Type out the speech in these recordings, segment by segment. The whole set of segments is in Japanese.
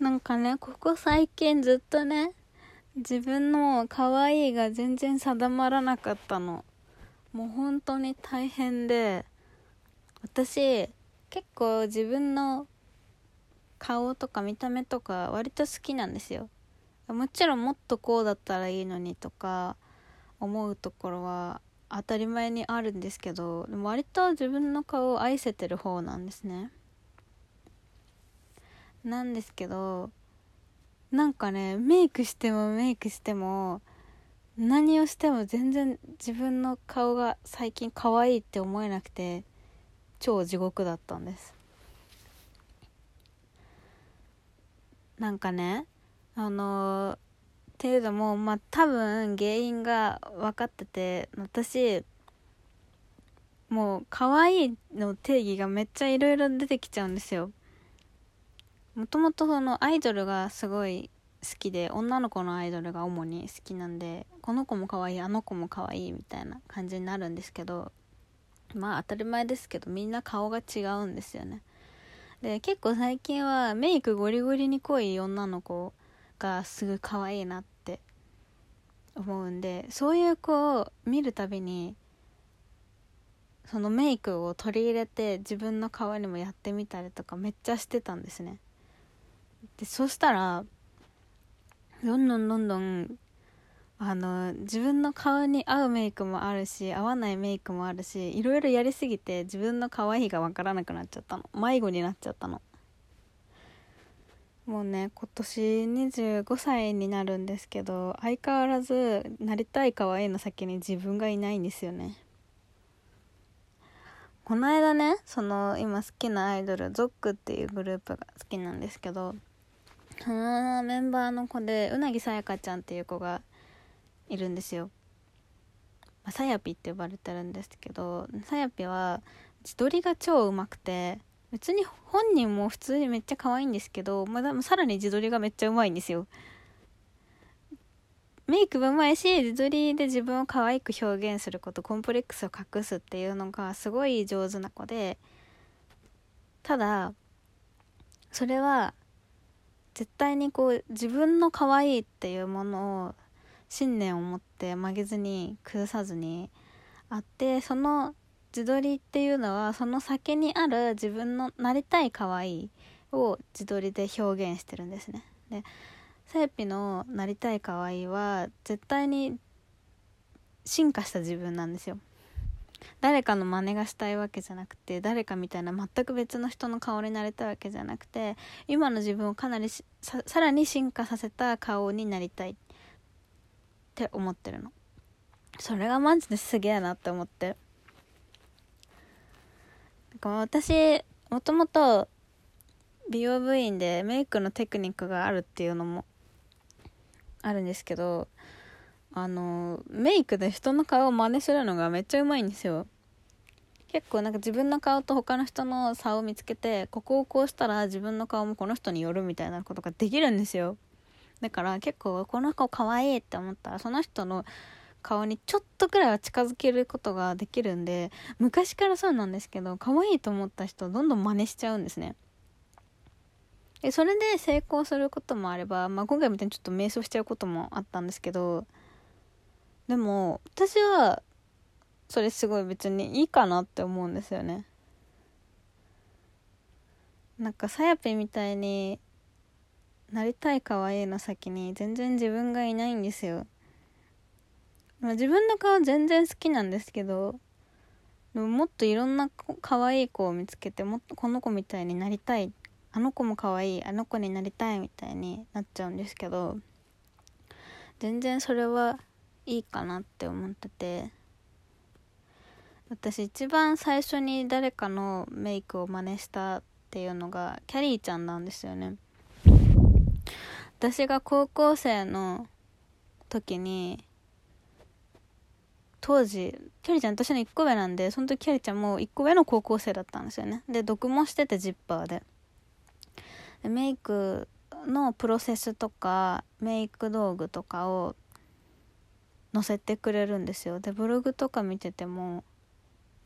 なんかねここ最近ずっとね自分の可愛いが全然定まらなかったの。もう本当に大変で私結構自分の顔とか見た目とか割と好きなんですよ。もちろんもっとこうだったらいいのにとか思うところは当たり前にあるんですけどでも割と自分の顔を愛せてる方なんですね。なんですけどなんかねメイクしてもメイクしても何をしても全然自分の顔が最近可愛いって思えなくて超地獄だったんです。なんかねあのー、っていうのもまあ多分原因が分かってて私もう可愛いの定義がめっちゃいろいろ出てきちゃうんですよ。もともとそのアイドルがすごい好きで女の子のアイドルが主に好きなんでこの子も可愛いあの子も可愛いみたいな感じになるんですけどまあ当たり前ですけどみんな顔が違うんですよね。で結構最近はメイクゴリゴリに濃い女の子がすぐ可愛いなって思うんでそういう子を見るたびにそのメイクを取り入れて自分の顔にもやってみたりとかめっちゃしてたんですね。でそしたらどんどんどんどんあの自分の顔に合うメイクもあるし合わないメイクもあるしいろいろやりすぎて自分の可愛いが分からなくなっちゃったの。迷子になっちゃったの。もうね今年25歳になるんですけど相変わらずなりたい可愛いの先に自分がいないんですよね。この間ねその今好きなアイドルゾックっていうグループが好きなんですけどそのメンバーの子でうなぎさやかちゃんっていう子がいるんですよ。まあ、さやぴって呼ばれてるんですけどさやぴは自撮りが超うまくて別に本人も普通にめっちゃ可愛いんですけど、まあ、さらに自撮りがめっちゃうまいんですよ。メイクもうまいし自撮りで自分を可愛く表現することコンプレックスを隠すっていうのがすごい上手な子でただそれは絶対にこう自分の可愛いっていうものを信念を持って曲げずに崩さずにあってその自撮りっていうのはその先にある自分のなりたい可愛いを自撮りで表現してるんですね。でセーピのなりたい可愛いは絶対に進化した自分なんですよ。誰かの真似がしたいわけじゃなくて誰かみたいな全く別の人の顔になりたわけじゃなくて今の自分をかなりさらに進化させた顔になりたい。って思ってるの。それがマジですげえなって思って私もともと美容部員でメイクのテクニックがあるっていうのもあるんですけどあのメイクで人の顔を真似するのがめっちゃうまいんですよ。結構なんか自分の顔と他の人の差を見つけてここをこうしたら自分の顔もこの人によるみたいなことができるんですよ。だから結構この顔可愛いって思ったらその人の顔にちょっとくらいは近づけることができるんで昔からそうなんですけど可愛いと思った人どんどん真似しちゃうんですね。でそれで成功することもあれば、まあ、今回みたいにちょっと迷走しちゃうこともあったんですけどでも私はそれすごい別にいいかなって思うんですよね。なんかさやぴみたいになりたい可愛いの先に全然自分がいないんですよ、まあ、自分の顔全然好きなんですけどでももっといろんな可愛い子を見つけてもっとこの子みたいになりたいあの子も可愛いあの子になりたいみたいになっちゃうんですけど全然それはいいかなって思ってて。私一番最初に誰かのメイクを真似したっていうのがキャリーちゃんなんですよね。私が高校生の時に当時キャリーちゃん私の1個上なんでその時キャリーちゃんも1個上の高校生だったんですよね。で読もしててジッパーで。でメイクのプロセスとかメイク道具とかを載せてくれるんですよ。でブログとか見てても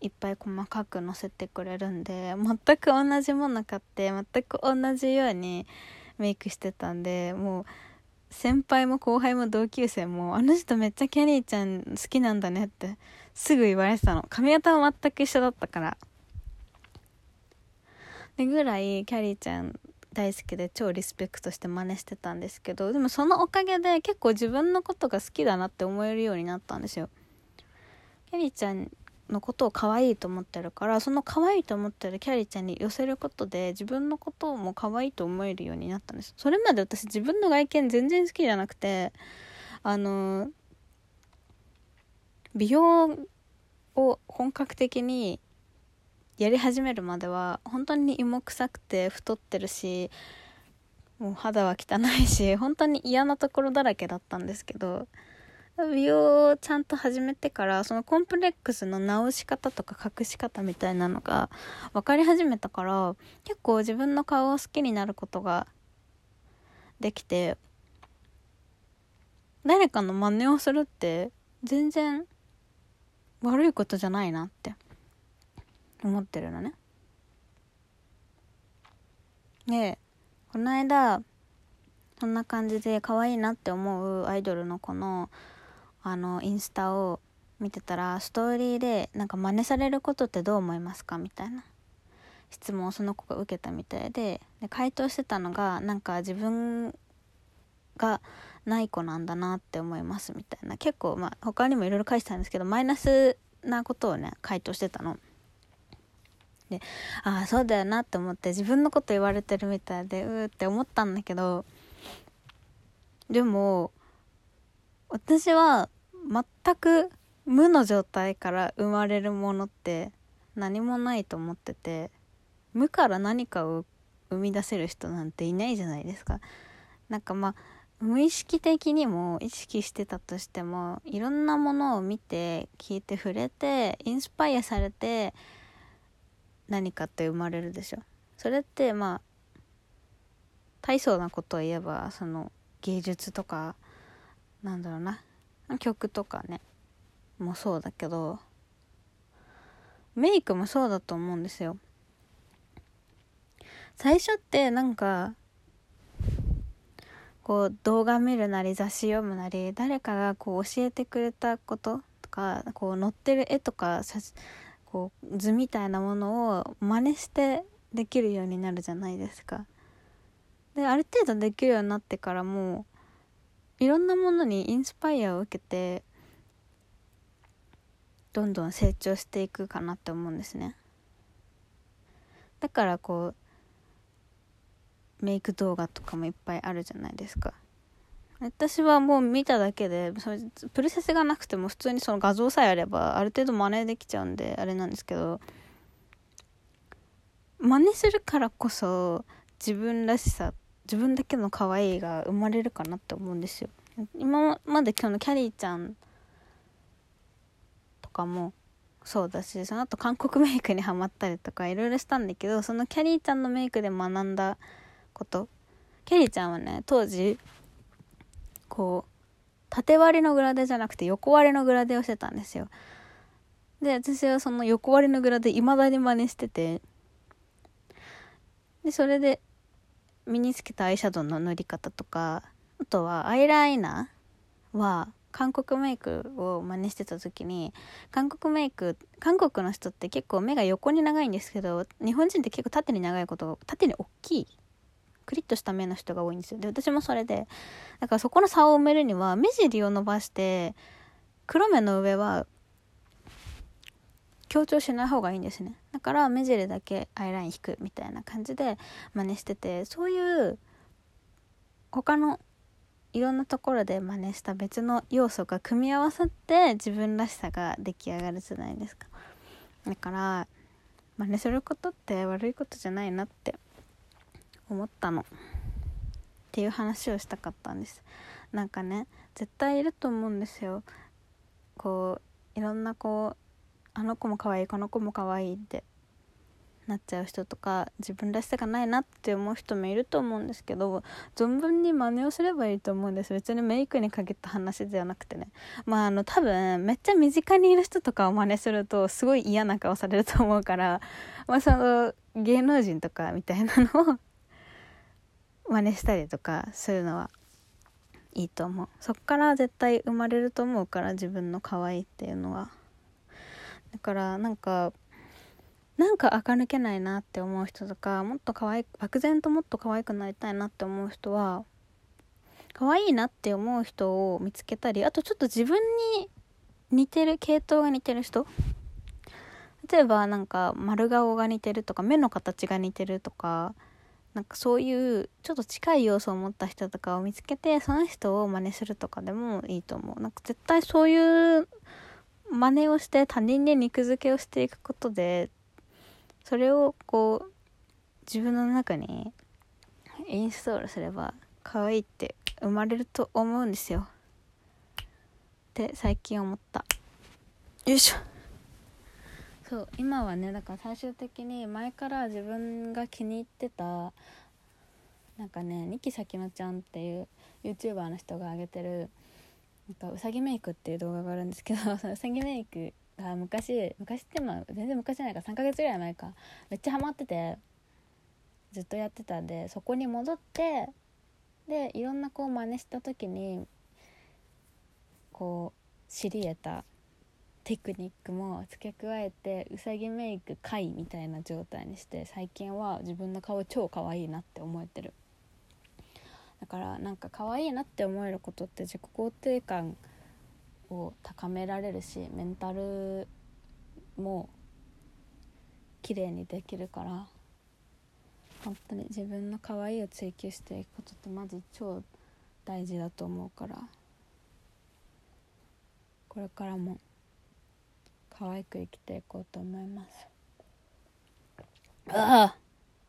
いっぱい細かく載せてくれるんで全く同じもの買って全く同じようにメイクしてたんでもう先輩も後輩も同級生もあの人めっちゃキャリーちゃん好きなんだねってすぐ言われてたの。髪型は全く一緒だったから。でぐらいキャリーちゃん大好きで超リスペクトして真似してたんですけどでもそのおかげで結構自分のことが好きだなって思えるようになったんですよ。キャリーちゃんのことを可愛いと思ってるからその可愛いと思ってるキャリーちゃんに寄せることで自分のことも可愛いと思えるようになったんですそれまで私自分の外見全然好きじゃなくてあの美容を本格的にやり始めるまでは本当に芋臭くて太ってるしもう肌は汚いし本当に嫌なところだらけだったんですけど美容をちゃんと始めてからそのコンプレックスの直し方とか隠し方みたいなのが分かり始めたから結構自分の顔を好きになることができて誰かの真似をするって全然悪いことじゃないなって。思ってるのね。でこの間こんな感じで可愛いなって思うアイドルの子のあのインスタを見てたらストーリーでなんか真似されることってどう思いますか？みたいな質問をその子が受けたみたいでで回答してたのがなんか自分がない子なんだなって思いますみたいな結構まあ他にもいろいろ書いてたんですけどマイナスなことをね回答してたの。でああそうだよなって思って自分のこと言われてるみたいでうーって思ったんだけどでも私は全く無の状態から生まれるものって何もないと思ってて無から何かを生み出せる人なんていないじゃないですか。なんかまあ無意識的にも意識してたとしてもいろんなものを見て聞いて触れてインスパイアされて何かって生まれるでしょ。それってまあ大層なことを言えばその芸術とかなんだろうな。曲とかね。もそうだけどメイクもそうだと思うんですよ。最初ってなんかこう動画見るなり雑誌読むなり誰かがこう教えてくれたこととかこう載ってる絵とかこう図みたいなものを真似してできるようになるじゃないですか。である程度できるようになってからもういろんなものにインスパイアを受けてどんどん成長していくかなって思うんですね。だからこうメイク動画とかもいっぱいあるじゃないですか。私はもう見ただけでそれプロセスがなくても普通にその画像さえあればある程度真似できちゃうんであれなんですけど真似するからこそ自分らしさ自分だけの可愛いが生まれるかなって思うんですよ。今まで今日のキャリーちゃんとかもそうだしその後韓国メイクにハマったりとかいろいろしたんだけどそのキャリーちゃんのメイクで学んだこと。キャリーちゃんはね当時こう縦割りのグラデじゃなくて横割りのグラデをしてたんですよ。で私はその横割りのグラデ未だに真似してて。でそれで身につけたアイシャドウの塗り方とかあとはアイライナーは韓国メイクを真似してた時に韓国メイク韓国の人って結構目が横に長いんですけど日本人って結構縦に長いこと縦に大きいクリッとした目の人が多いんですよ。で私もそれでだからそこの差を埋めるには目尻を伸ばして黒目の上は強調しない方がいいんですね。だから目尻だけアイライン引くみたいな感じで真似しててそういう他のいろんなところで真似した別の要素が組み合わさって自分らしさが出来上がるじゃないですか。だから真似することって悪いことじゃないなって思ったの。っていう話をしたかったんです。なんかね絶対いると思うんですよ。こういろんなこうあの子も可愛いこの子も可愛いって。なっちゃう人とか自分らしさがないなって思う人もいると思うんですけど存分に真似をすればいいと思うんです。別にメイクに限った話ではなくてね。まああの多分めっちゃ身近にいる人とかを真似するとすごい嫌な顔されると思うからまあその芸能人とかみたいなのを真似したりとかするのはいいと思う。そっから絶対生まれると思うから自分の可愛いっていうのは。だからなんかなんか垢抜けないなって思う人とかもっと可愛い漠然ともっと可愛くなりたいなって思う人は可愛いなって思う人を見つけたりあとちょっと自分に似てる系統が似てる人。例えばなんか丸顔が似てるとか目の形が似てるとかなんかそういうちょっと近い要素を持った人とかを見つけてその人を真似するとかでもいいと思う。なんか絶対そういう真似をして他人に肉付けをしていくことでそれをこう自分の中にインストールすれば可愛いって生まれると思うんですよ。って最近思った。よいしょ。そう今はねだから最終的に前から自分が気に入ってたなんかねニキサキマちゃんっていう YouTuber の人が上げてるなんかうさぎメイクっていう動画があるんですけど そのうさぎメイクが昔昔ってまあ全然昔じゃないか3ヶ月ぐらい前かめっちゃハマっててずっとやってたんでそこに戻ってでいろんなこう真似した時にこう知り得たテクニックも付け加えてうさぎメイク回みたいな状態にして最近は自分の顔超可愛いなって思えてる。だからなんか可愛いなって思えることって自己肯定感を高められるしメンタルも綺麗にできるから本当に自分の可愛いを追求していくことってマジ超大事だと思うからこれからも可愛く生きていこうと思います。ああ。